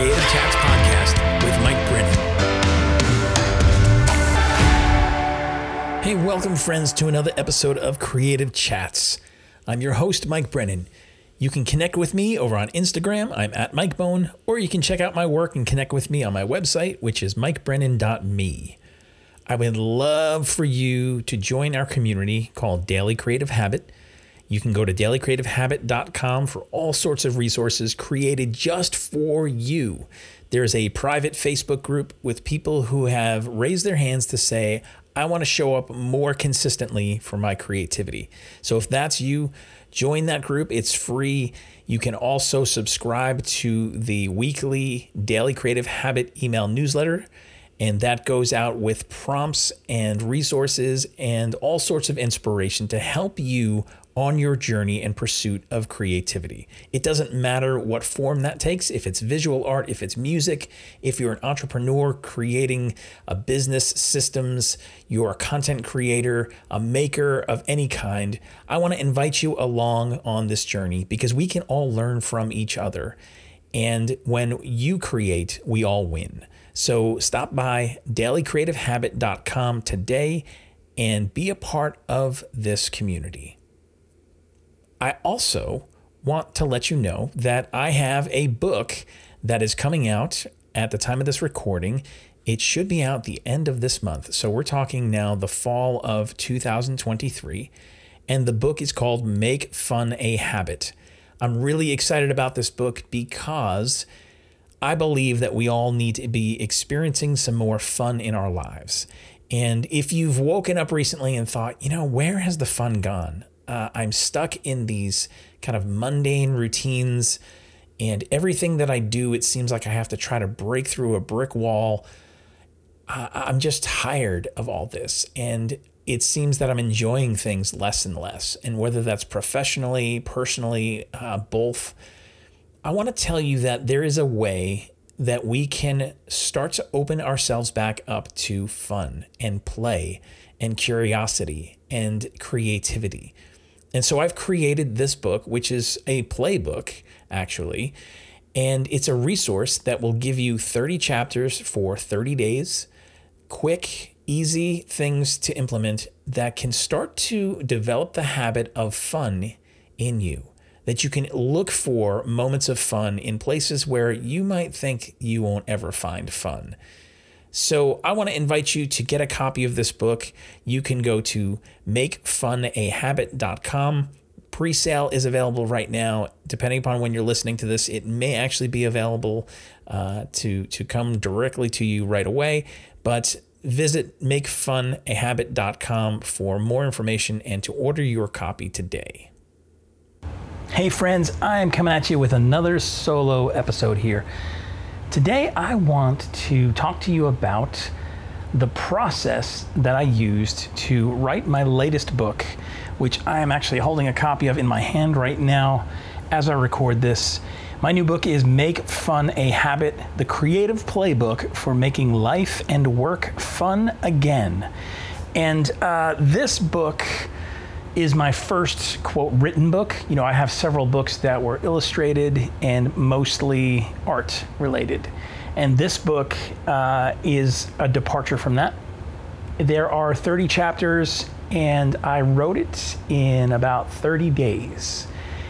Creative Chats podcast with Mike Brennan. Hey, welcome, friends, to another episode of Creative Chats. I'm your host, Mike Brennan. You can connect with me over on Instagram. I'm at MikeBone, or you can check out my work and connect with me on my website, which is mikebrennan.me. I would love for you to join our community called Daily Creative Habit. You can go to dailycreativehabit.com for all sorts of resources created just for you. There's a private Facebook group with people who have raised their hands to say, I want to show up more consistently for my creativity. So if that's you, join that group. It's free. You can also subscribe to the weekly Daily Creative Habit email newsletter and that goes out with prompts and resources and all sorts of inspiration to help you on your journey and pursuit of creativity. It doesn't matter what form that takes, if it's visual art, if it's music, if you're an entrepreneur creating a business systems, you're a content creator, a maker of any kind. I want to invite you along on this journey because we can all learn from each other. And when you create, we all win. So stop by dailycreativehabit.com today and be a part of this community. I also want to let you know that I have a book that is coming out at the time of this recording. It should be out the end of this month. So we're talking now the fall of 2023. And the book is called Make Fun a Habit. I'm really excited about this book because I believe that we all need to be experiencing some more fun in our lives. And if you've woken up recently and thought, you know, where has the fun gone? Uh, I'm stuck in these kind of mundane routines, and everything that I do, it seems like I have to try to break through a brick wall. Uh, I'm just tired of all this. And it seems that I'm enjoying things less and less. And whether that's professionally, personally, uh, both, I want to tell you that there is a way that we can start to open ourselves back up to fun and play and curiosity and creativity. And so I've created this book, which is a playbook, actually. And it's a resource that will give you 30 chapters for 30 days, quick, easy things to implement that can start to develop the habit of fun in you. That you can look for moments of fun in places where you might think you won't ever find fun. So I want to invite you to get a copy of this book. You can go to makefunahabit.com. Pre-sale is available right now. Depending upon when you're listening to this, it may actually be available uh, to to come directly to you right away. But visit makefunahabit.com for more information and to order your copy today. Hey friends, I am coming at you with another solo episode here. Today, I want to talk to you about the process that I used to write my latest book, which I am actually holding a copy of in my hand right now as I record this. My new book is Make Fun a Habit The Creative Playbook for Making Life and Work Fun Again. And uh, this book is my first quote written book. You know, I have several books that were illustrated and mostly art related. And this book uh, is a departure from that. There are 30 chapters, and I wrote it in about 30 days.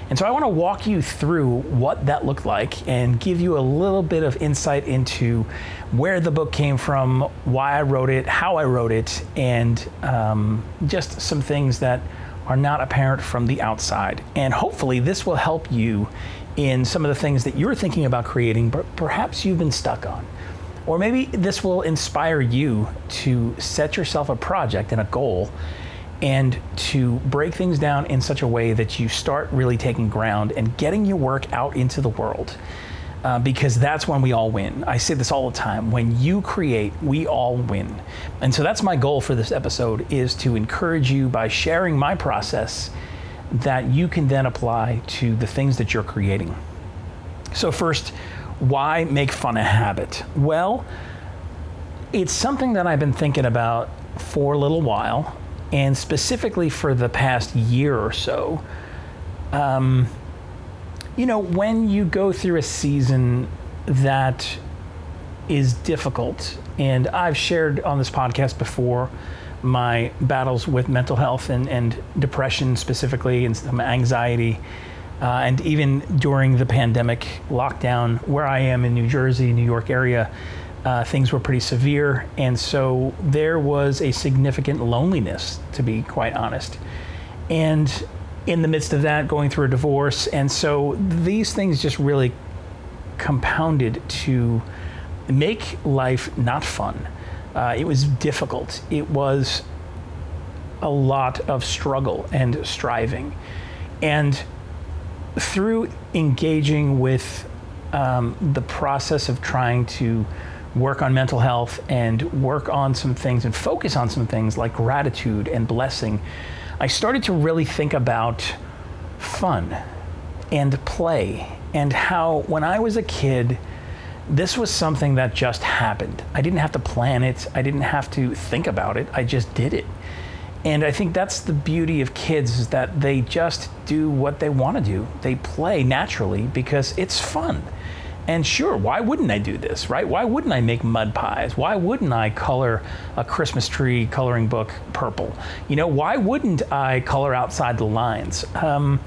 And so I want to walk you through what that looked like and give you a little bit of insight into where the book came from, why I wrote it, how I wrote it, and um, just some things that are not apparent from the outside. And hopefully, this will help you in some of the things that you're thinking about creating, but perhaps you've been stuck on. Or maybe this will inspire you to set yourself a project and a goal and to break things down in such a way that you start really taking ground and getting your work out into the world uh, because that's when we all win. I say this all the time. When you create, we all win. And so that's my goal for this episode is to encourage you by sharing my process that you can then apply to the things that you're creating. So first, why make fun a habit? Well, it's something that I've been thinking about for a little while, and specifically for the past year or so. Um, you know, when you go through a season that is difficult. And I've shared on this podcast before my battles with mental health and, and depression specifically and some anxiety. Uh, and even during the pandemic lockdown, where I am in New Jersey, New York area, uh, things were pretty severe. And so there was a significant loneliness, to be quite honest. And in the midst of that, going through a divorce. And so these things just really compounded to make life not fun. Uh, it was difficult. It was a lot of struggle and striving. And through engaging with um, the process of trying to work on mental health and work on some things and focus on some things like gratitude and blessing, I started to really think about fun and play and how when I was a kid, this was something that just happened. I didn't have to plan it, I didn't have to think about it, I just did it. And I think that's the beauty of kids is that they just do what they want to do. They play naturally because it's fun. And sure, why wouldn't I do this, right? Why wouldn't I make mud pies? Why wouldn't I color a Christmas tree coloring book purple? You know, why wouldn't I color outside the lines? Um,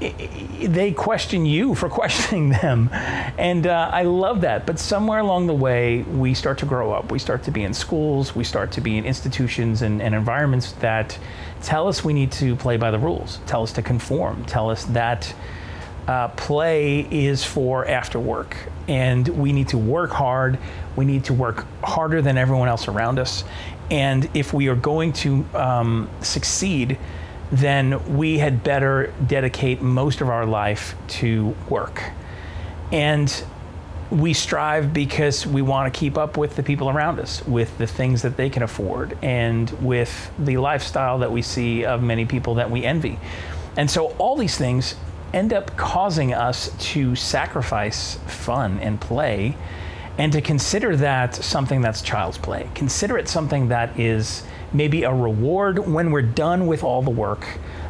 they question you for questioning them. And uh, I love that. But somewhere along the way, we start to grow up. We start to be in schools, we start to be in institutions and, and environments that tell us we need to play by the rules, tell us to conform, tell us that. Uh, play is for after work, and we need to work hard. We need to work harder than everyone else around us. And if we are going to um, succeed, then we had better dedicate most of our life to work. And we strive because we want to keep up with the people around us, with the things that they can afford, and with the lifestyle that we see of many people that we envy. And so all these things end up causing us to sacrifice fun and play and to consider that something that's child's play. Consider it something that is maybe a reward when we're done with all the work.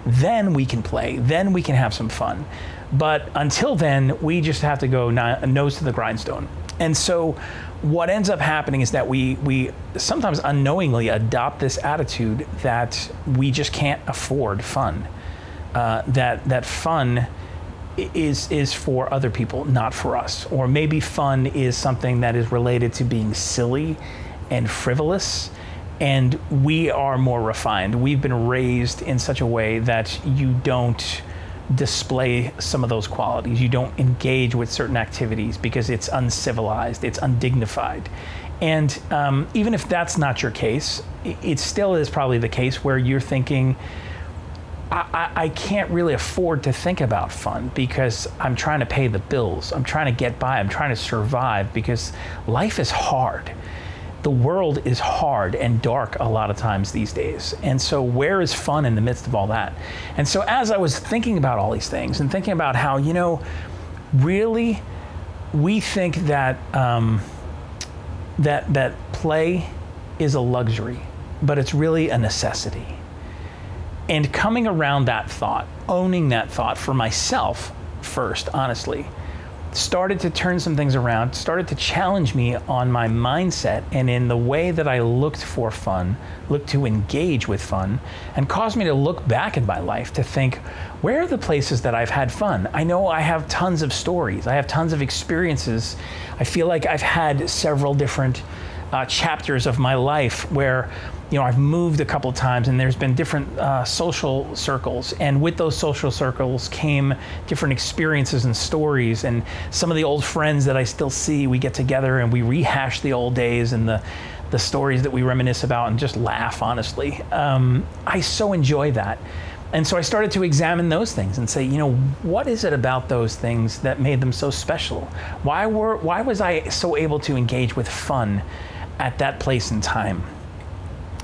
Then we can play, then we can have some fun. But until then, we just have to go nose to the grindstone. And so, what ends up happening is that we, we sometimes unknowingly adopt this attitude that we just can't afford fun. Uh, that, that fun is is for other people, not for us. Or maybe fun is something that is related to being silly and frivolous. And we are more refined. We've been raised in such a way that you don't display some of those qualities. You don't engage with certain activities because it's uncivilized, it's undignified. And um, even if that's not your case, it still is probably the case where you're thinking, I, I, can't really afford to think about fun because I'm trying to pay the bills. I'm trying to get by. I'm trying to survive because life is hard. The world is hard and dark a lot of times these days. And so, where is fun in the midst of all that? And so, as I was thinking about all these things and thinking about how, you know, really we think that, um, that, that play is a luxury, but it's really a necessity and coming around that thought, owning that thought for myself first, honestly, started to turn some things around, started to challenge me on my mindset and in the way that I looked for fun, looked to engage with fun, and caused me to look back in my life to think, where are the places that I've had fun? I know I have tons of stories, I have tons of experiences. I feel like I've had several different uh, chapters of my life where you know, I've moved a couple of times and there's been different uh, social circles. And with those social circles came different experiences and stories. And some of the old friends that I still see, we get together and we rehash the old days and the, the stories that we reminisce about and just laugh, honestly. Um, I so enjoy that. And so I started to examine those things and say, you know, what is it about those things that made them so special? Why were why was I so able to engage with fun at that place and time?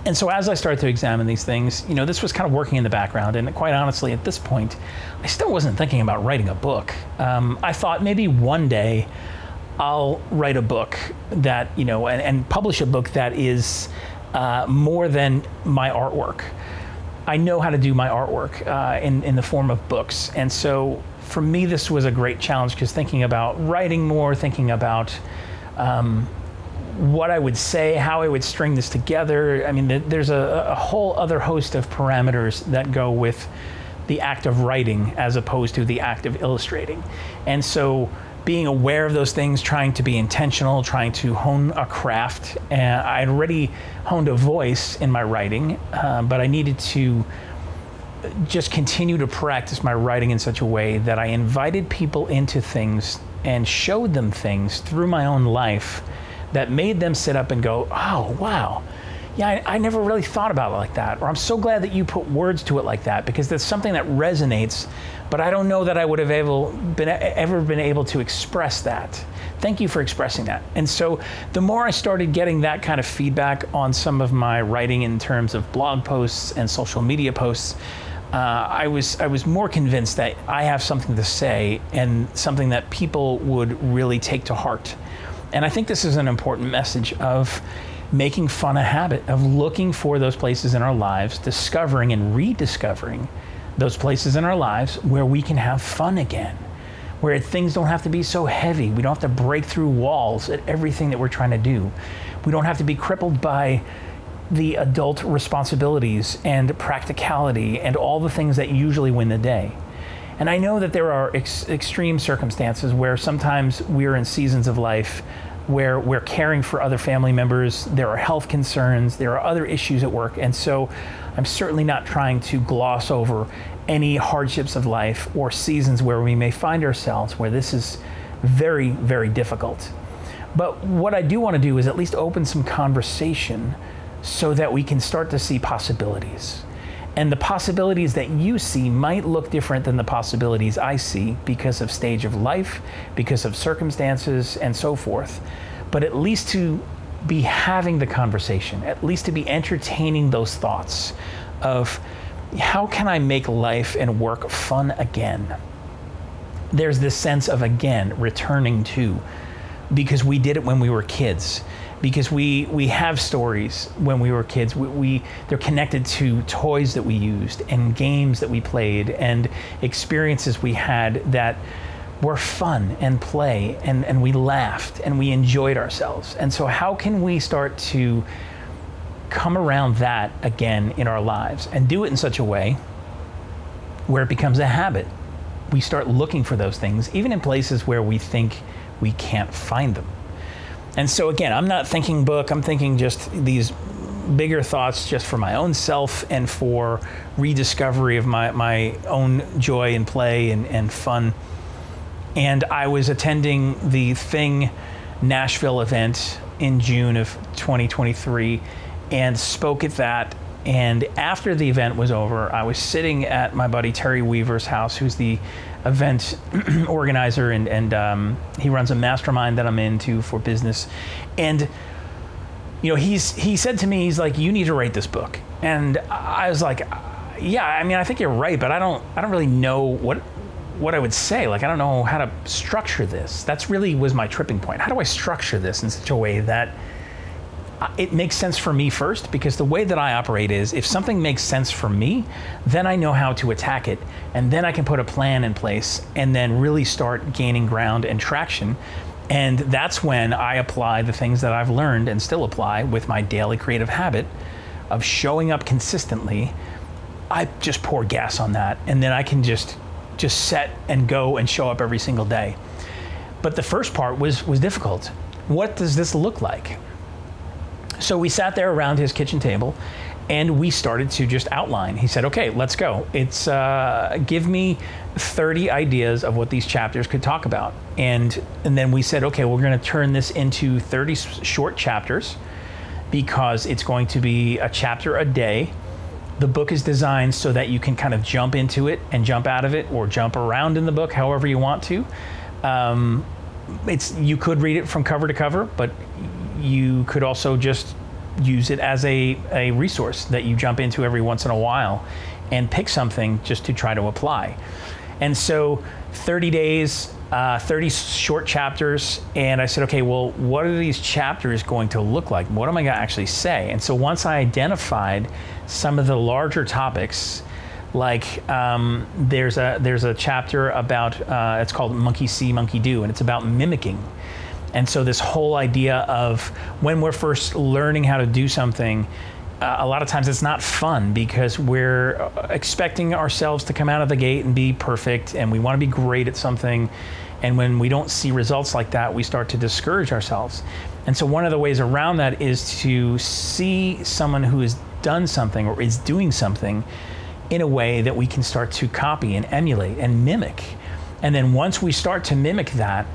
And so as I started to examine these things, you know, this was kind of working in the background. And quite honestly, at this point, I still wasn't thinking about writing a book. Um, I thought maybe one day I'll write a book that, you know, and, and publish a book that is uh, more than my artwork. I know how to do my artwork uh, in, in the form of books. And so for me, this was a great challenge because thinking about writing more, thinking about um, what I would say, how I would string this together. I mean, there's a, a whole other host of parameters that go with the act of writing as opposed to the act of illustrating. And so, being aware of those things, trying to be intentional, trying to hone a craft. And I'd already honed a voice in my writing, uh, but I needed to just continue to practice my writing in such a way that I invited people into things and showed them things through my own life that made them sit up and go, oh, wow. Yeah, I, I, never really thought about it like that. Or I'm so glad that you put words to it like that because that's something that resonates, but I don't know that I would have able, been, ever been able to express that. Thank you for expressing that. And so the more I started getting that kind of feedback on some of my writing in terms of blog posts and social media posts, uh, I was I was more convinced that I have something to say and something that people would really take to heart. And I think this is an important message of making fun a habit of looking for those places in our lives, discovering and rediscovering those places in our lives where we can have fun again, where things don't have to be so heavy. We don't have to break through walls at everything that we're trying to do. We don't have to be crippled by the adult responsibilities and practicality and all the things that usually win the day. And I know that there are ex- extreme circumstances where sometimes we're in seasons of life where we're caring for other family members, there are health concerns, there are other issues at work. And so I'm certainly not trying to gloss over any hardships of life or seasons where we may find ourselves where this is very, very difficult. But what I do want to do is at least open some conversation so that we can start to see possibilities. And the possibilities that you see might look different than the possibilities I see because of stage of life, because of circumstances, and so forth. But at least to be having the conversation, at least to be entertaining those thoughts of how can I make life and work fun again? There's this sense of again returning to because we did it when we were kids because we we have stories when we were kids. We, we, they're connected to toys that we used and games that we played and experiences we had that were fun and play and, and we laughed and we enjoyed ourselves. And so how can we start to come around that again in our lives and do it in such a way where it becomes a habit? We start looking for those things, even in places where we think we can't find them. And so again, I'm not thinking book, I'm thinking just these bigger thoughts just for my own self and for rediscovery of my, my own joy and play and, and fun. And I was attending the Thing Nashville event in June of 2023 and spoke at that. And after the event was over, I was sitting at my buddy Terry Weaver's house, who's the event organizer, and, and um, he runs a mastermind that I'm into for business. And you know, he's he said to me, he's like, "You need to write this book." And I was like, "Yeah, I mean, I think you're right, but I don't I don't really know what." what I would say, like I don't know how to structure this. That's really was my tripping point. How do I structure this in such a way that it makes sense for me first because the way that I operate is if something makes sense for me, then I know how to attack it. And then I can put a plan in place and then really start gaining ground and traction. And that's when I apply the things that I've learned and still apply with my daily creative habit of showing up consistently. I just pour gas on that and then I can just just set and go and show up every single day. But the first part was was difficult. What does this look like? So we sat there around his kitchen table and we started to just outline. He said, "Okay, let's go. It's uh, give me 30 ideas of what these chapters could talk about." And and then we said, "Okay, we're going to turn this into 30 short chapters because it's going to be a chapter a day." The book is designed so that you can kind of jump into it and jump out of it, or jump around in the book, however you want to. Um, it's you could read it from cover to cover, but you could also just use it as a, a resource that you jump into every once in a while and pick something just to try to apply. And so 30 days, uh, 30 short chapters, and I said, okay, well, what are these chapters going to look like? What am I going to actually say? And so once I identified some of the larger topics Like um, there's a there's a chapter about uh, it's called Monkey See, Monkey Do, and it's about mimicking. And so this whole idea of when we're first learning how to do something, uh, a lot of times it's not fun because we're uh, expecting ourselves to come out of the gate and be perfect, and we want to be great at something. And when we don't see results like that, we start to discourage ourselves. And so, one of the ways around that is to see someone who has done something or is doing something in a way that we can start to copy and emulate and mimic. And then once we start to mimic that,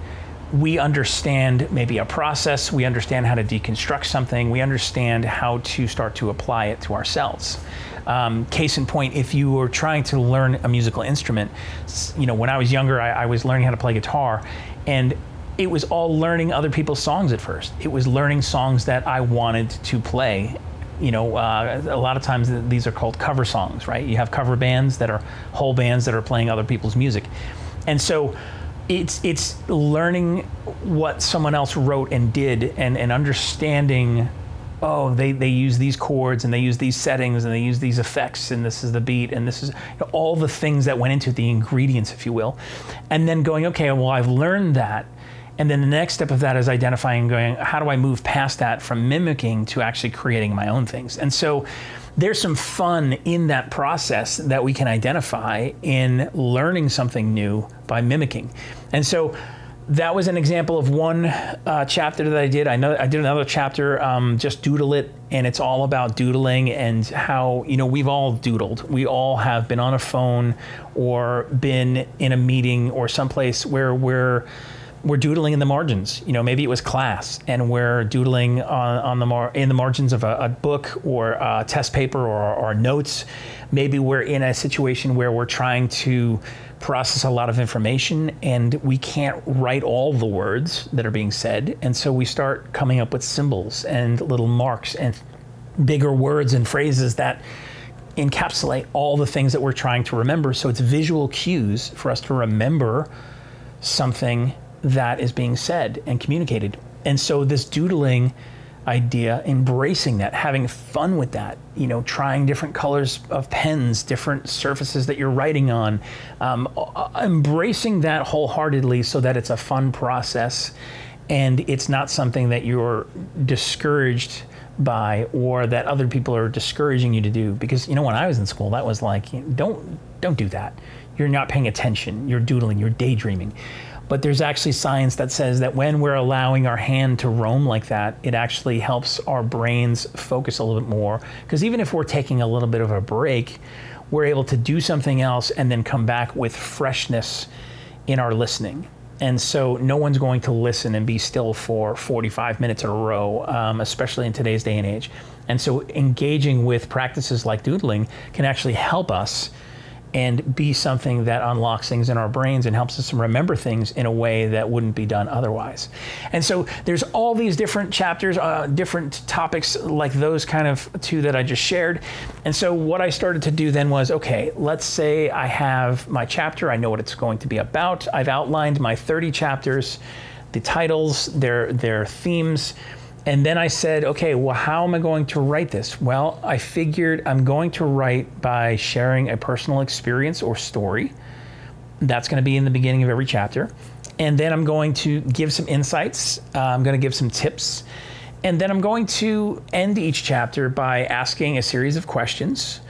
we understand maybe a process, we understand how to deconstruct something, we understand how to start to apply it to ourselves. Um, case in point, if you were trying to learn a musical instrument, you know, when I was younger, I, I was learning how to play guitar, and it was all learning other people's songs at first. It was learning songs that I wanted to play you know, uh, a lot of times these are called cover songs, right? You have cover bands that are whole bands that are playing other people's music. And so it's it's learning what someone else wrote and did and, and understanding oh they, they use these chords and they use these settings and they use these effects and this is the beat and this is you know, all the things that went into the ingredients if you will. And then going okay well i've learned that. And then the next step of that is identifying going how do i move past that from mimicking to actually creating my own things? And so there's some fun in that process that we can identify in learning something new by mimicking. And so that was an example of one uh, chapter that I did. I know I did another chapter, um, just doodle it, and it's all about doodling and how you know we've all doodled. We all have been on a phone or been in a meeting or someplace where we're we're doodling in the margins. You know, maybe it was class, and we're doodling on, on the mar- in the margins of a, a book or a test paper or, or notes. Maybe we're in a situation where we're trying to process a lot of information and we can't write all the words that are being said, and so we start coming up with symbols and little marks and bigger words and phrases that encapsulate all the things that we're trying to remember. So it's visual cues for us to remember something that is being said and communicated. And so this doodling idea, embracing that, having fun with that, you know, trying different colors of pens, different surfaces that you're writing on, um, embracing that wholeheartedly so that it's a fun process and it's not something that you're discouraged by or that other people are discouraging you to do. Because you know when I was in school that was like don't don't do that. You're not paying attention. You're doodling. You're daydreaming but there's actually science that says that when we're allowing our hand to roam like that, it actually helps our brains focus a little bit more. Because even if we're taking a little bit of a break, we're able to do something else and then come back with freshness in our listening. And so no one's going to listen and be still for 45 minutes in a row, um, especially in today's day and age. And so engaging with practices like doodling can actually help us and be something that unlocks things in our brains and helps us remember things in a way that wouldn't be done otherwise. And so there's all these different chapters, uh, different topics like those kind of two that I just shared. And so what I started to do then was okay, let's say I have my chapter, I know what it's going to be about. I've outlined my 30 chapters, the titles, their their themes and then I said, okay, well, how am I going to write this? Well, I figured I'm going to write by sharing a personal experience or story. That's going to be in the beginning of every chapter. And then I'm going to give some insights, uh, I'm going to give some tips. And then I'm going to end each chapter by asking a series of questions.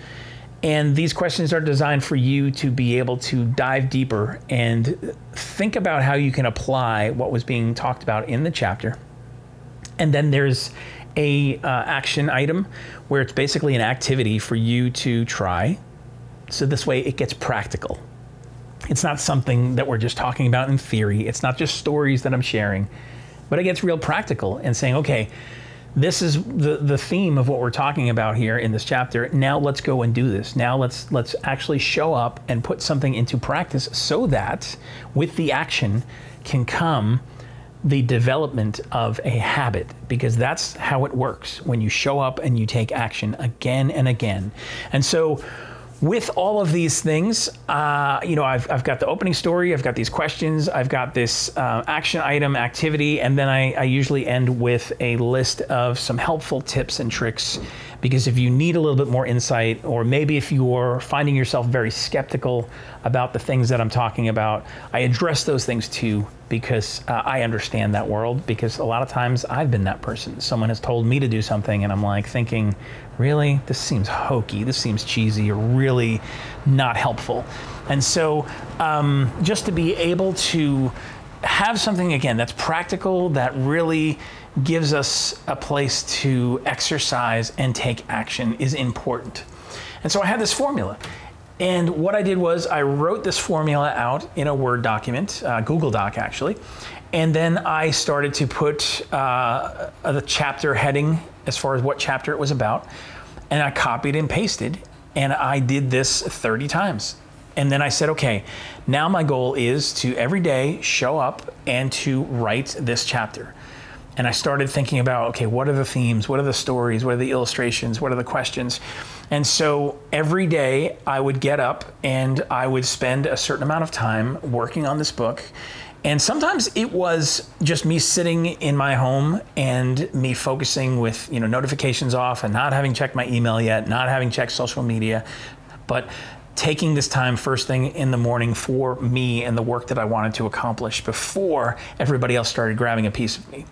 And these questions are designed for you to be able to dive deeper and think about how you can apply what was being talked about in the chapter and then there's a uh, action item where it's basically an activity for you to try. So this way it gets practical. It's not something that we're just talking about in theory. It's not just stories that I'm sharing, but it gets real practical and saying, okay, this is the, the theme of what we're talking about here in this chapter. Now let's go and do this. Now let's let's actually show up and put something into practice so that with the action can come the development of a habit because that's how it works when you show up and you take action again and again. And so, with all of these things, uh, you know, I've, I've got the opening story, I've got these questions, I've got this uh, action item activity, and then I, I usually end with a list of some helpful tips and tricks because if you need a little bit more insight, or maybe if you're finding yourself very skeptical about the things that I'm talking about, I address those things too because uh, I understand that world. Because a lot of times I've been that person. Someone has told me to do something, and I'm like thinking, really? This seems hokey, this seems cheesy, or really not helpful. And so um, just to be able to have something again that's practical, that really gives us a place to exercise and take action is important. And so I had this formula. And what I did was I wrote this formula out in a Word document, uh, Google Doc actually, and then I started to put uh, the chapter heading as far as what chapter it was about, and I copied and pasted, and I did this 30 times. And then I said, okay, now my goal is to every day show up and to write this chapter. And I started thinking about, okay, what are the themes? What are the stories? What are the illustrations? What are the questions? And so every day I would get up and I would spend a certain amount of time working on this book. And sometimes it was just me sitting in my home and me focusing with, you know, notifications off and not having checked my email yet, not having checked social media, but taking this time first thing in the morning for me and the work that I wanted to accomplish before everybody else started grabbing a piece of me.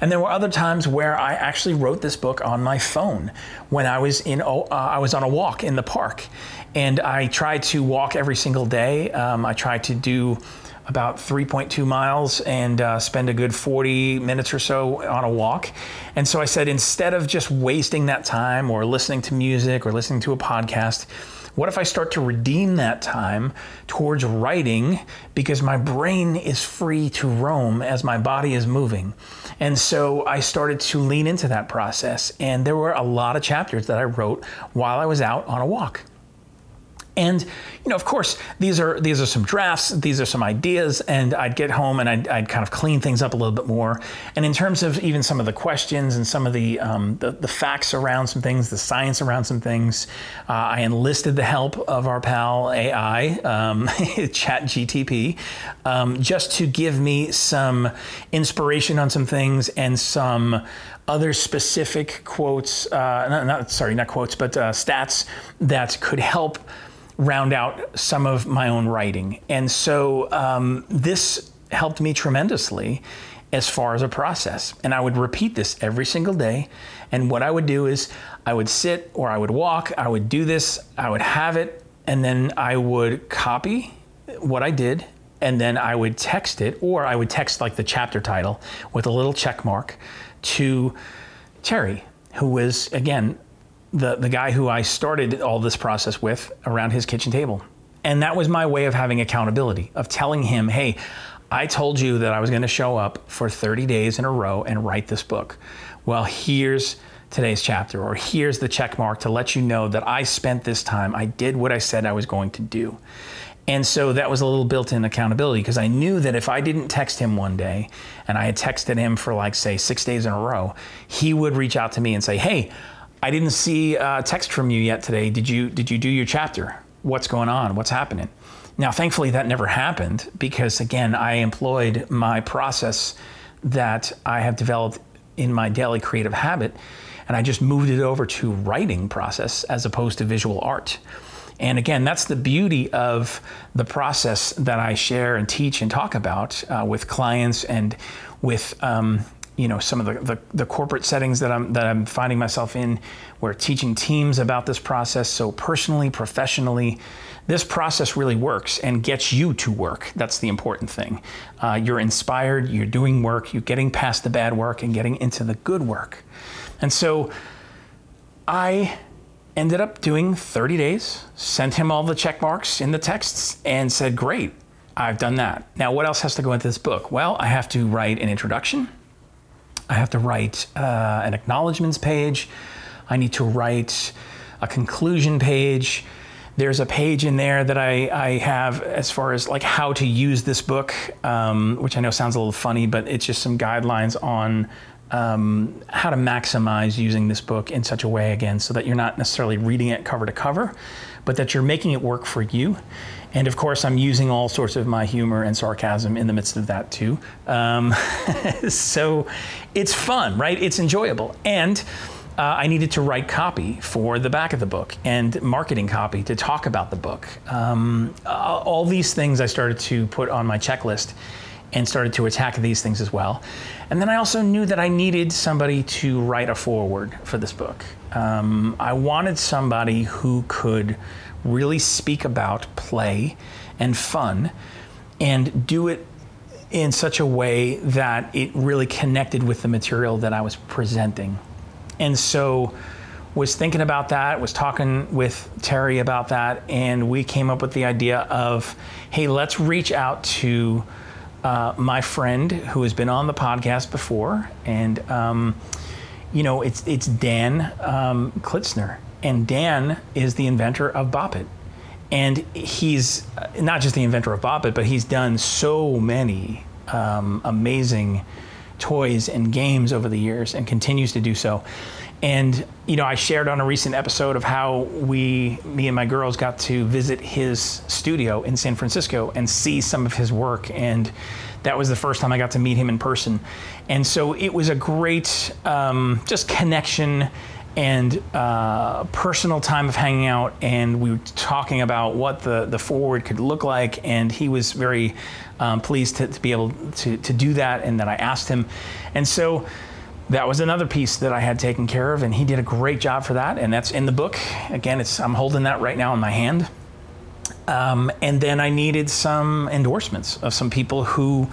And there were other times where I actually wrote this book on my phone when I was in uh, I was on a walk in the park, and I tried to walk every single day. Um, I tried to do about 3.2 miles and uh, spend a good 40 minutes or so on a walk. And so I said, instead of just wasting that time or listening to music or listening to a podcast, what if I start to redeem that time towards writing because my brain is free to roam as my body is moving? And so I started to lean into that process. And there were a lot of chapters that I wrote while I was out on a walk. And you know, of course, these are these are some drafts, these are some ideas, and I'd get home and I'd, I'd kind of clean things up a little bit more. And in terms of even some of the questions and some of the um, the, the, facts around some things, the science around some things, uh, I enlisted the help of our pal AI, um, Chat GTP, um, just to give me some inspiration on some things and some other specific quotes, uh, not, not, sorry, not quotes, but uh, stats that could help round out some of my own writing. And so um, this helped me tremendously as far as a process. And I would repeat this every single day. And what I would do is I would sit or I would walk, I would do this, I would have it, and then I would copy what I did. And then I would text it, or I would text like the chapter title with a little check mark to Terry, who was, again, the, the guy who I started all this process with around his kitchen table. And that was my way of having accountability, of telling him, hey, I told you that I was going to show up for 30 days in a row and write this book. Well, here's today's chapter, or here's the check mark to let you know that I spent this time, I did what I said I was going to do. And so that was a little built in accountability because I knew that if I didn't text him one day and I had texted him for like, say, six days in a row, he would reach out to me and say, Hey, I didn't see a text from you yet today. Did you did you do your chapter? What's going on? What's happening? Now, thankfully, that never happened because again, I employed my process that I have developed in my daily creative habit, and I just moved it over to writing process as opposed to visual art. And again, that's the beauty of the process that I share and teach and talk about uh, with clients and with um, you know some of the, the, the, corporate settings that I'm that I'm finding myself in, where teaching teams about this process. So personally, professionally, this process really works and gets you to work. That's the important thing. Uh, you're inspired. You're doing work. You're getting past the bad work and getting into the good work. And so, I ended up doing 30 days. Sent him all the check marks in the texts and said, "Great." I've done that. Now, what else has to go into this book? Well, I have to write an introduction. I have to write uh, an acknowledgments page. I need to write a conclusion page. There's a page in there that I, I have as far as like how to use this book, um, which I know sounds a little funny, but it's just some guidelines on um, how to maximize using this book in such a way again so that you're not necessarily reading it cover to cover, but that you're making it work for you and of course, I'm using all sorts of my humor and sarcasm in the midst of that too. Um, so it's fun, right? It's enjoyable. And uh, I needed to write copy for the back of the book and marketing copy to talk about the book. Um, uh, all these things I started to put on my checklist and started to attack these things as well. And then I also knew that I needed somebody to write a foreword for this book. Um, I wanted somebody who could really speak about play and fun and do it in such a way that it really connected with the material that I was presenting. And so was thinking about that, was talking with Terry about that, and we came up with the idea of, hey, let's reach out to uh, my friend who has been on the podcast before, and um, you know, it's it's Dan um, Klitzner, and Dan is the inventor of Bop It, and he's not just the inventor of Bop It, but he's done so many um, amazing toys and games over the years, and continues to do so. And you know, I shared on a recent episode of how we, me and my girls, got to visit his studio in San Francisco and see some of his work. And that was the first time I got to meet him in person. And so it was a great um, just connection and uh, personal time of hanging out. And we were talking about what the, the foreword could look like. And he was very um, pleased to, to be able to, to do that and that I asked him. And so that was another piece that I had taken care of, and he did a great job for that. And that's in the book. Again, it's I'm holding that right now in my hand. Um, and then I needed some endorsements of some people who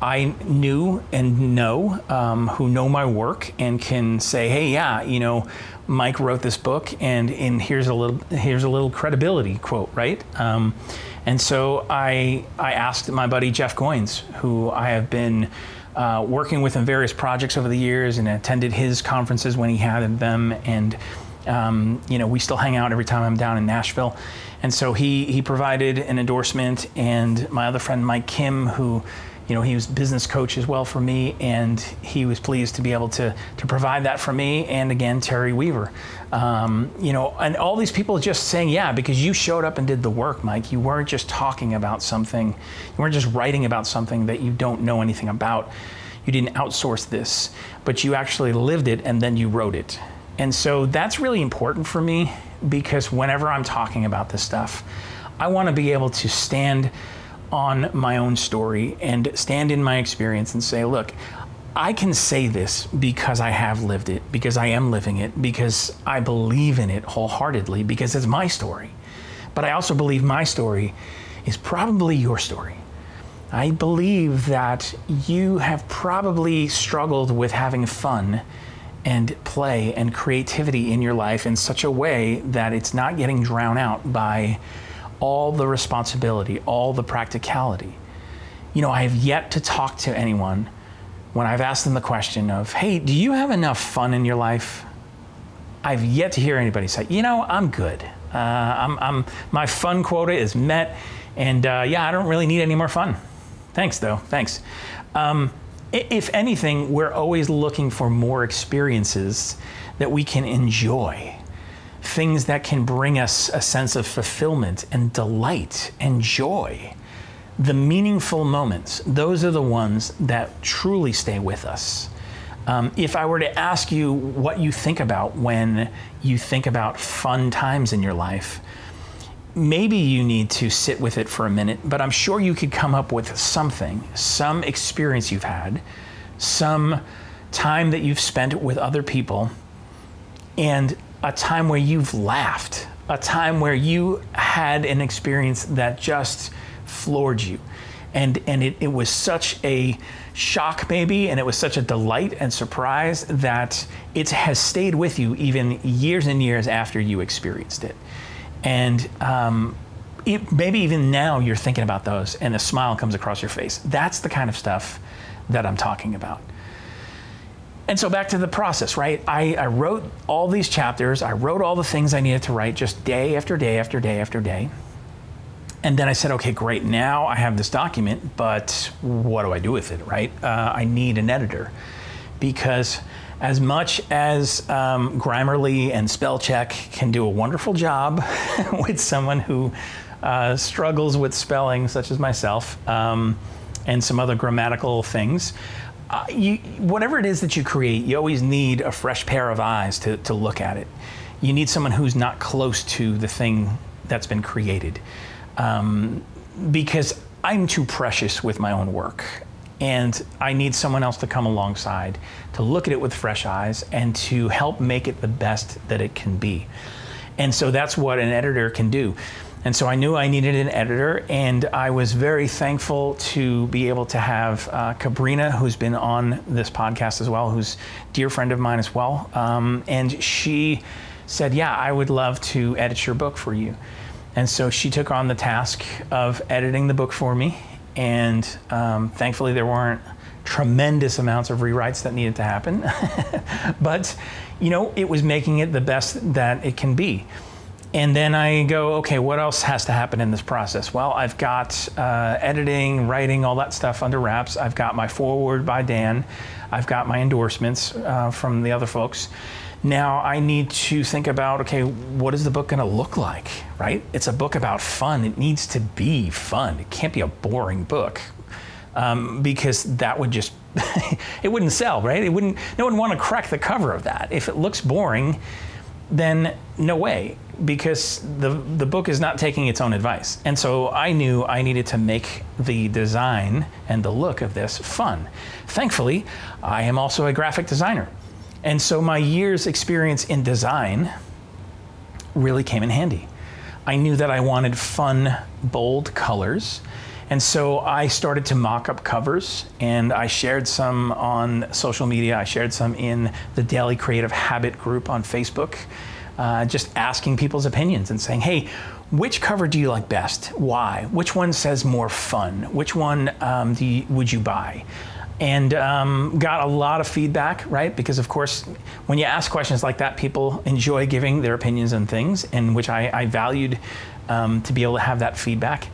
I knew and know, um, who know my work and can say, "Hey, yeah, you know, Mike wrote this book, and and here's a little here's a little credibility quote, right?" Um, and so I I asked my buddy Jeff Goins, who I have been uh, working with him various projects over the years and attended his conferences when he had them. And, um, you know, we still hang out every time I'm down in Nashville. And so he, he provided an endorsement. And my other friend, Mike Kim, who, you know, he was business coach as well for me, and he was pleased to be able to, to provide that for me. And again, Terry Weaver. Um, you know, and all these people just saying, yeah, because you showed up and did the work, Mike. You weren't just talking about something, you weren't just writing about something that you don't know anything about. You didn't outsource this, but you actually lived it and then you wrote it. And so that's really important for me because whenever I'm talking about this stuff, I want to be able to stand on my own story and stand in my experience and say, look, I can say this because I have lived it, because I am living it, because I believe in it wholeheartedly, because it's my story. But I also believe my story is probably your story. I believe that you have probably struggled with having fun and play and creativity in your life in such a way that it's not getting drowned out by all the responsibility, all the practicality. You know, I have yet to talk to anyone when I've asked them the question of, hey, do you have enough fun in your life? I've yet to hear anybody say, you know, I'm good. Uh, I'm, I'm, my fun quota is met, and uh, yeah, I don't really need any more fun. Thanks, though. Thanks. Um, if anything, we're always looking for more experiences that we can enjoy, things that can bring us a sense of fulfillment and delight and joy the meaningful moments, those are the ones that truly stay with us. Um, if I were to ask you what you think about when you think about fun times in your life, maybe you need to sit with it for a minute, but I'm sure you could come up with something, some experience you've had, some time that you've spent with other people, and a time where you've laughed, a time where you had an experience that just floored you. And, and it, it was such a shock, maybe, and it was such a delight and surprise that it has stayed with you even years and years after you experienced it. And um, it, maybe even now you're thinking about those and a smile comes across your face. That's the kind of stuff that I'm talking about. And so back to the process, right? I, I, wrote all these chapters. I wrote all the things I needed to write just day after day after day after day. And then I said, okay, great. Now I have this document, but what do I do with it, right? Uh, I need an editor because as much as um, Grammarly and Spellcheck can do a wonderful job with someone who uh, struggles with spelling, such as myself, um, and some other grammatical things, uh, you, whatever it is that you create, you always need a fresh pair of eyes to, to look at it. You need someone who's not close to the thing that's been created. Um, because I'm too precious with my own work. And I need someone else to come alongside to look at it with fresh eyes and to help make it the best that it can be. And so that's what an editor can do. And so I knew I needed an editor, and I was very thankful to be able to have uh, Cabrina, who's been on this podcast as well, who's dear friend of mine as well. Um, and she said, Yeah, I would love to edit your book for you. And so she took on the task of editing the book for me. And um, thankfully, there weren't tremendous amounts of rewrites that needed to happen. but, you know, it was making it the best that it can be. And then I go, okay, what else has to happen in this process? Well, I've got uh, editing, writing, all that stuff under wraps. I've got my foreword by Dan. I've got my endorsements uh, from the other folks. Now I need to think about okay, what is the book going to look like, right? It's a book about fun. It needs to be fun. It can't be a boring book um, because that would just it wouldn't sell, right? It wouldn't. No one would want to crack the cover of that. If it looks boring, then no way because the the book is not taking its own advice. And so I knew I needed to make the design and the look of this fun. Thankfully, I am also a graphic designer. And so my years experience in design really came in handy. I knew that I wanted fun, bold colors. And so I started to mock up covers and I shared some on social media. I shared some in the Daily Creative Habit group on Facebook uh, just asking people's opinions and saying, hey, which cover do you like best? Why? Which one says more fun? Which one um, you, would you buy? And um, got a lot of feedback, right? Because, of course, when you ask questions like that, people enjoy giving their opinions on things, and which I, I valued um, to be able to have that feedback.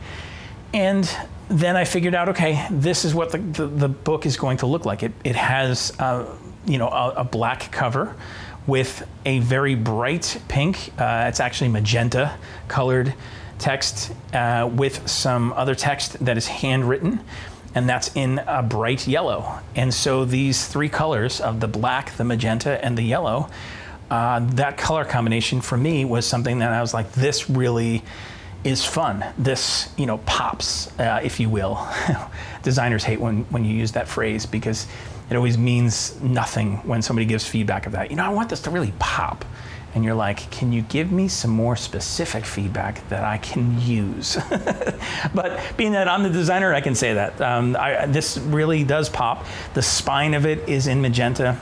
And then I figured out, okay, this is what the, the, the book is going to look like. It, it has, uh, you know, a, a black cover with a very bright pink. Uh, it's actually magenta colored text uh, with some other text that is handwritten, and that's in a bright yellow. And so these three colors of the black, the magenta, and the yellow, uh, that color combination for me was something that I was like, this really is fun. This, you know, pops, uh, if you will. Designers hate when, when you use that phrase because it always means nothing when somebody gives feedback of that. You know, I want this to really pop. And you're like, can you give me some more specific feedback that I can use? but being that I'm the designer, I can say that. Um, I, this really does pop. The spine of it is in magenta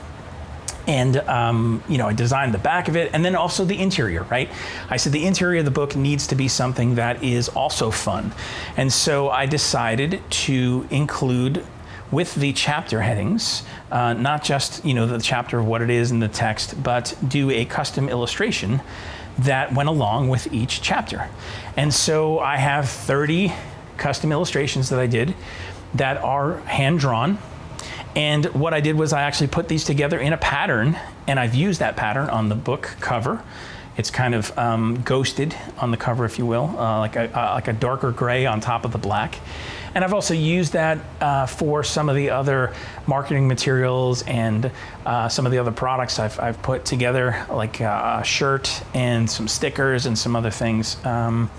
and um, you know i designed the back of it and then also the interior right i said the interior of the book needs to be something that is also fun and so i decided to include with the chapter headings, uh, not just you know the chapter of what it is in the text, but do a custom illustration that went along with each chapter. And so I have 30 custom illustrations that I did that are hand drawn. And what I did was I actually put these together in a pattern, and I've used that pattern on the book cover. It's kind of um, ghosted on the cover, if you will, uh, like, a, uh, like a darker gray on top of the black. And I've also used that uh, for some of the other marketing materials and uh, some of the other products I've, I've put together, like uh, a shirt and some stickers and some other things. Um,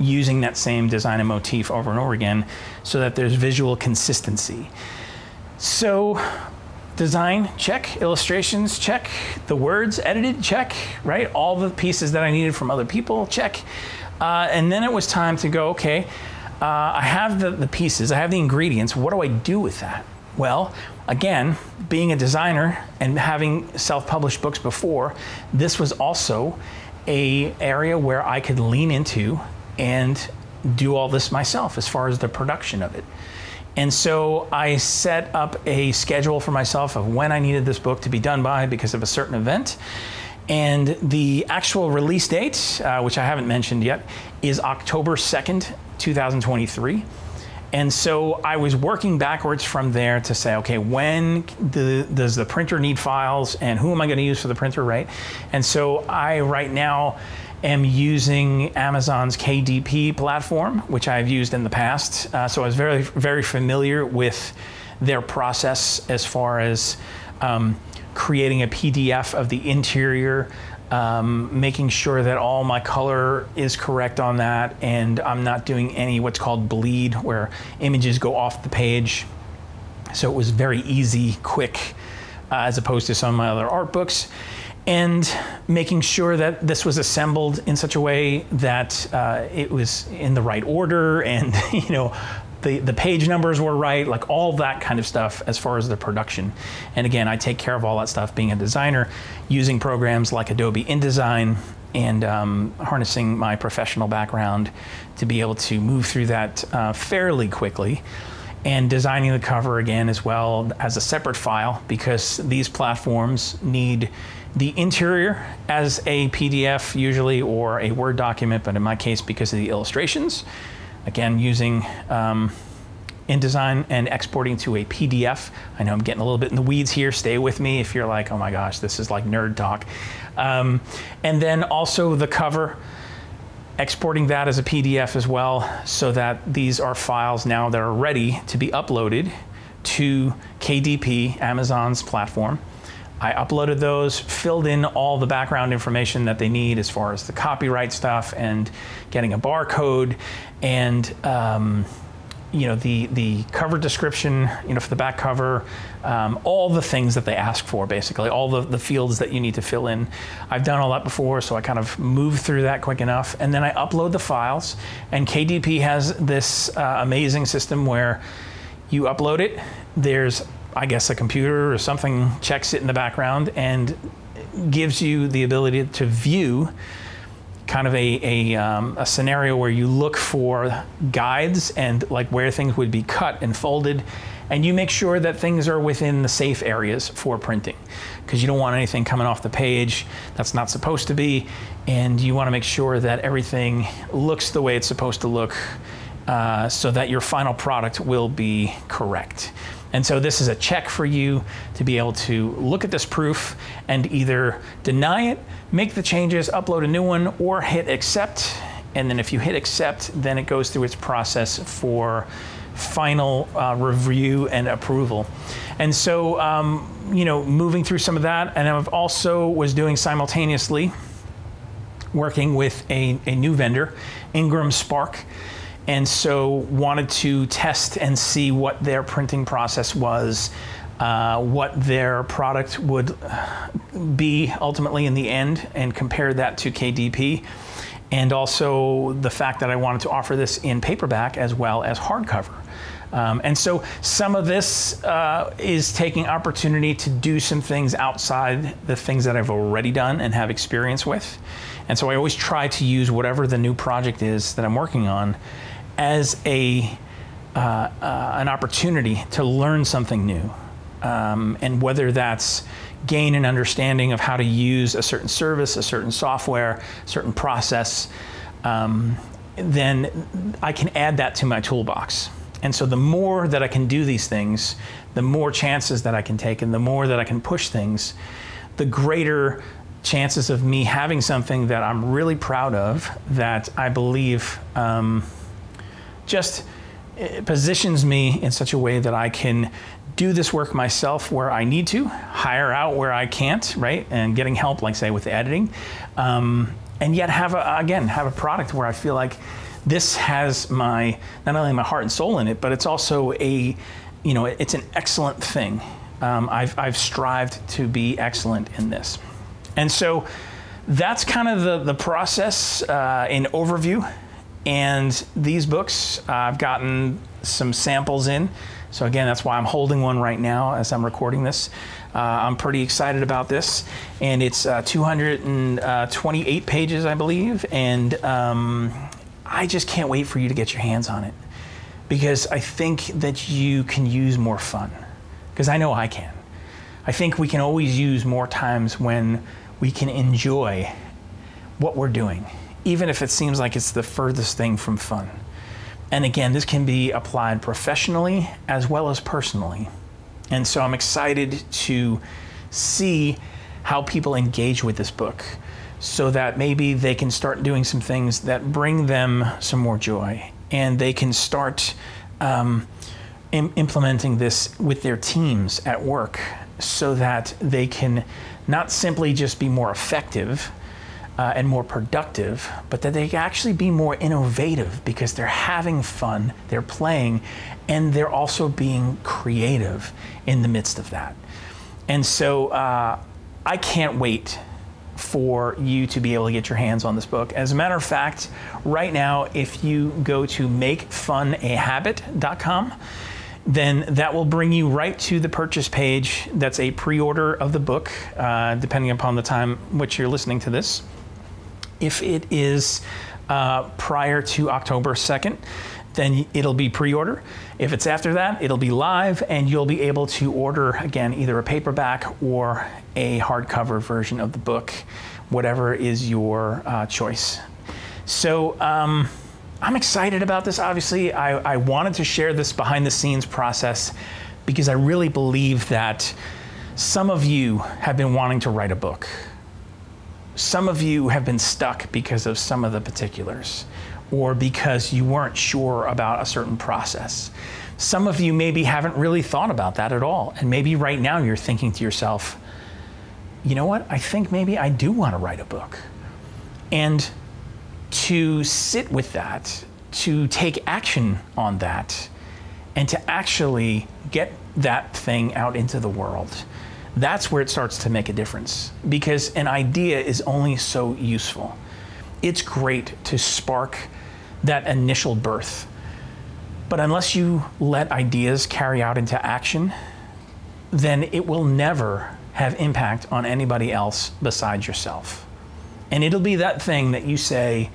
using that same design and motif over and over again so that there's visual consistency. So, design, check. Illustrations, check. The words edited, check. Right? All the pieces that I needed from other people, check. Uh, and then it was time to go, okay, uh, I have the, the pieces, I have the ingredients. What do I do with that? Well, again, being a designer and having self-published books before, this was also a area where I could lean into and do all this myself as far as the production of it. And so I set up a schedule for myself of when I needed this book to be done by because of a certain event. And the actual release date, uh, which I haven't mentioned yet, is October 2nd, 2023. And so I was working backwards from there to say, okay, when the, does the printer need files and who am I going to use for the printer, right? And so I right now am using Amazon's KDP platform, which I've used in the past. Uh, so I was very, very familiar with their process as far as um, creating a PDF of the interior. Um, making sure that all my color is correct on that, and I'm not doing any what's called bleed, where images go off the page. So it was very easy, quick, uh, as opposed to some of my other art books and making sure that this was assembled in such a way that uh, it was in the right order and you know the, the page numbers were right like all that kind of stuff as far as the production. And again i take care of all that stuff being a designer using programs like adobe indesign and um, harnessing my professional background to be able to move through that uh, fairly quickly. And designing the cover again as well as a separate file because these platforms need the interior as a PDF usually or a Word document, but in my case, because of the illustrations, again, using um, InDesign and exporting to a PDF. I know I'm getting a little bit in the weeds here. Stay with me if you're like, oh my gosh, this is like nerd talk. Um, and then also the cover, exporting that as a PDF as well, so that these are files now that are ready to be uploaded to KDP, Amazon's platform. I uploaded those, filled in all the background information that they need as far as the copyright stuff and getting a barcode and um, you know the the cover description you know for the back cover um, all the things that they ask for basically all the, the fields that you need to fill in. I've done all that before so i kind of move through that quick enough. And then i upload the files and kdp has this uh, amazing system where you upload it there's I guess a computer or something checks it in the background and gives you the ability to view kind of a, a, um, a, scenario where you look for guides and like where things would be cut and folded. And you make sure that things are within the safe areas for printing because you don't want anything coming off the page that's not supposed to be. And you want to make sure that everything looks the way it's supposed to look uh, so that your final product will be correct and so this is a check for you to be able to look at this proof and either deny it, make the changes, upload a new one, or hit accept. And then if you hit accept, then it goes through its process for final uh, review and approval. And so, um, you know, moving through some of that, and I've also was doing simultaneously working with a, a new vendor, Ingram Spark and so wanted to test and see what their printing process was, uh, what their product would be ultimately in the end, and compare that to KDP. And also the fact that I wanted to offer this in paperback as well as hardcover. Um, and so some of this uh, is taking opportunity to do some things outside the things that I've already done and have experience with. And so I always try to use whatever the new project is that I'm working on as a uh, uh, an opportunity to learn something new, um, and whether that's gain an understanding of how to use a certain service, a certain software, a certain process, um, then I can add that to my toolbox. And so the more that I can do these things, the more chances that I can take, and the more that I can push things, the greater chances of me having something that I'm really proud of that I believe. Um, just positions me in such a way that I can do this work myself where I need to, hire out where I can't, right? And getting help, like say with the editing, um, and yet have a, again have a product where I feel like this has my not only my heart and soul in it, but it's also a you know it's an excellent thing. Um, I've I've strived to be excellent in this, and so that's kind of the the process uh, in overview. And these books, uh, I've gotten some samples in. So, again, that's why I'm holding one right now as I'm recording this. Uh, I'm pretty excited about this. And it's uh, 228 pages, I believe. And um, I just can't wait for you to get your hands on it because I think that you can use more fun. Because I know I can. I think we can always use more times when we can enjoy what we're doing even if it seems like it's the furthest thing from fun. And again, this can be applied professionally as well as personally. And so I'm excited to see how people engage with this book so that maybe they can start doing some things that bring them some more joy and they can start um, Im- implementing this with their teams at work so that they can not simply just be more effective uh, and more productive, but that they actually be more innovative because they're having fun, they're playing, and they're also being creative in the midst of that. And so uh, I can't wait for you to be able to get your hands on this book. As a matter of fact, right now, if you go to makefunahabit.com, then that will bring you right to the purchase page. That's a pre order of the book, uh, depending upon the time which you're listening to this. If it is uh, prior to October 2nd, then it'll be pre order. If it's after that, it'll be live, and you'll be able to order again either a paperback or a hardcover version of the book, whatever is your uh, choice. So, um, I'm excited about this. Obviously, I, I wanted to share this behind the scenes process because I really believe that some of you have been wanting to write a book. Some of you have been stuck because of some of the particulars or because you weren't sure about a certain process. Some of you maybe haven't really thought about that at all. And maybe right now you're thinking to yourself, you know what? I think maybe I do want to write a book. And to sit with that, to take action on that, and to actually get that thing out into the world. That's where it starts to make a difference because an idea is only so useful. It's great to spark that initial birth. But unless you let ideas carry out into action, then it will never have impact on anybody else besides yourself. And it'll be that thing that you say,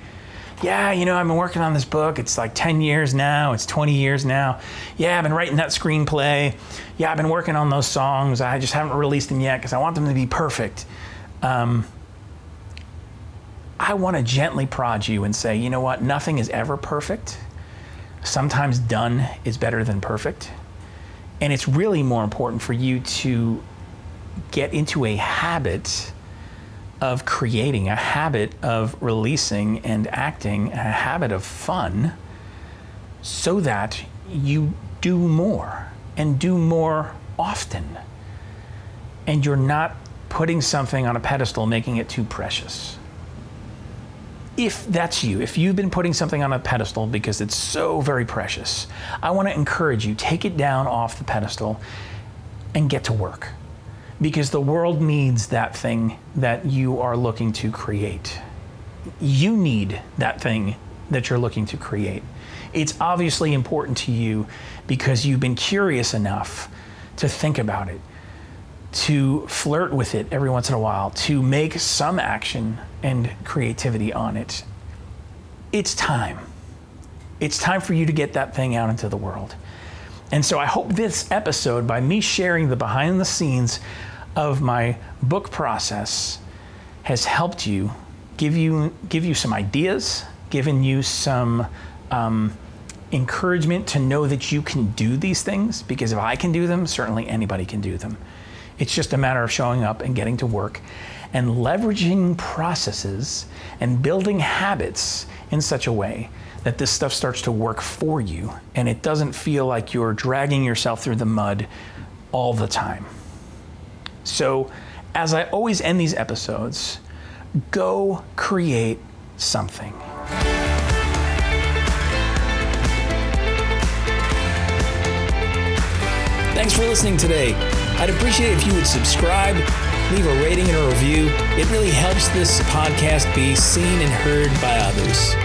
yeah, you know, I've been working on this book. It's like 10 years now, it's 20 years now. Yeah, I've been writing that screenplay. Yeah, I've been working on those songs. I just haven't released them yet because I want them to be perfect. Um, I want to gently prod you and say, you know what? Nothing is ever perfect. Sometimes done is better than perfect. And it's really more important for you to get into a habit of creating, a habit of releasing and acting, a habit of fun, so that you do more and do more often. And you're not putting something on a pedestal, making it too precious. If that's you, if you've been putting something on a pedestal because it's so very precious, I want to encourage you take it down off the pedestal and get to work because the world needs that thing that you are looking to create. You need that thing that you're looking to create. It's obviously important to you because you've been curious enough to think about it, to flirt with it every once in a while, to make some action and creativity on it. It's time. It's time for you to get that thing out into the world. And so I hope this episode, by me sharing the behind the scenes of my book process, has helped you, give you, give you some ideas, given you some um, encouragement to know that you can do these things. Because if I can do them, certainly anybody can do them. It's just a matter of showing up and getting to work and leveraging processes and building habits in such a way that this stuff starts to work for you and it doesn't feel like you're dragging yourself through the mud all the time. So, as I always end these episodes, go create something. Thanks for listening today. I'd appreciate if you would subscribe, leave a rating and a review. It really helps this podcast be seen and heard by others.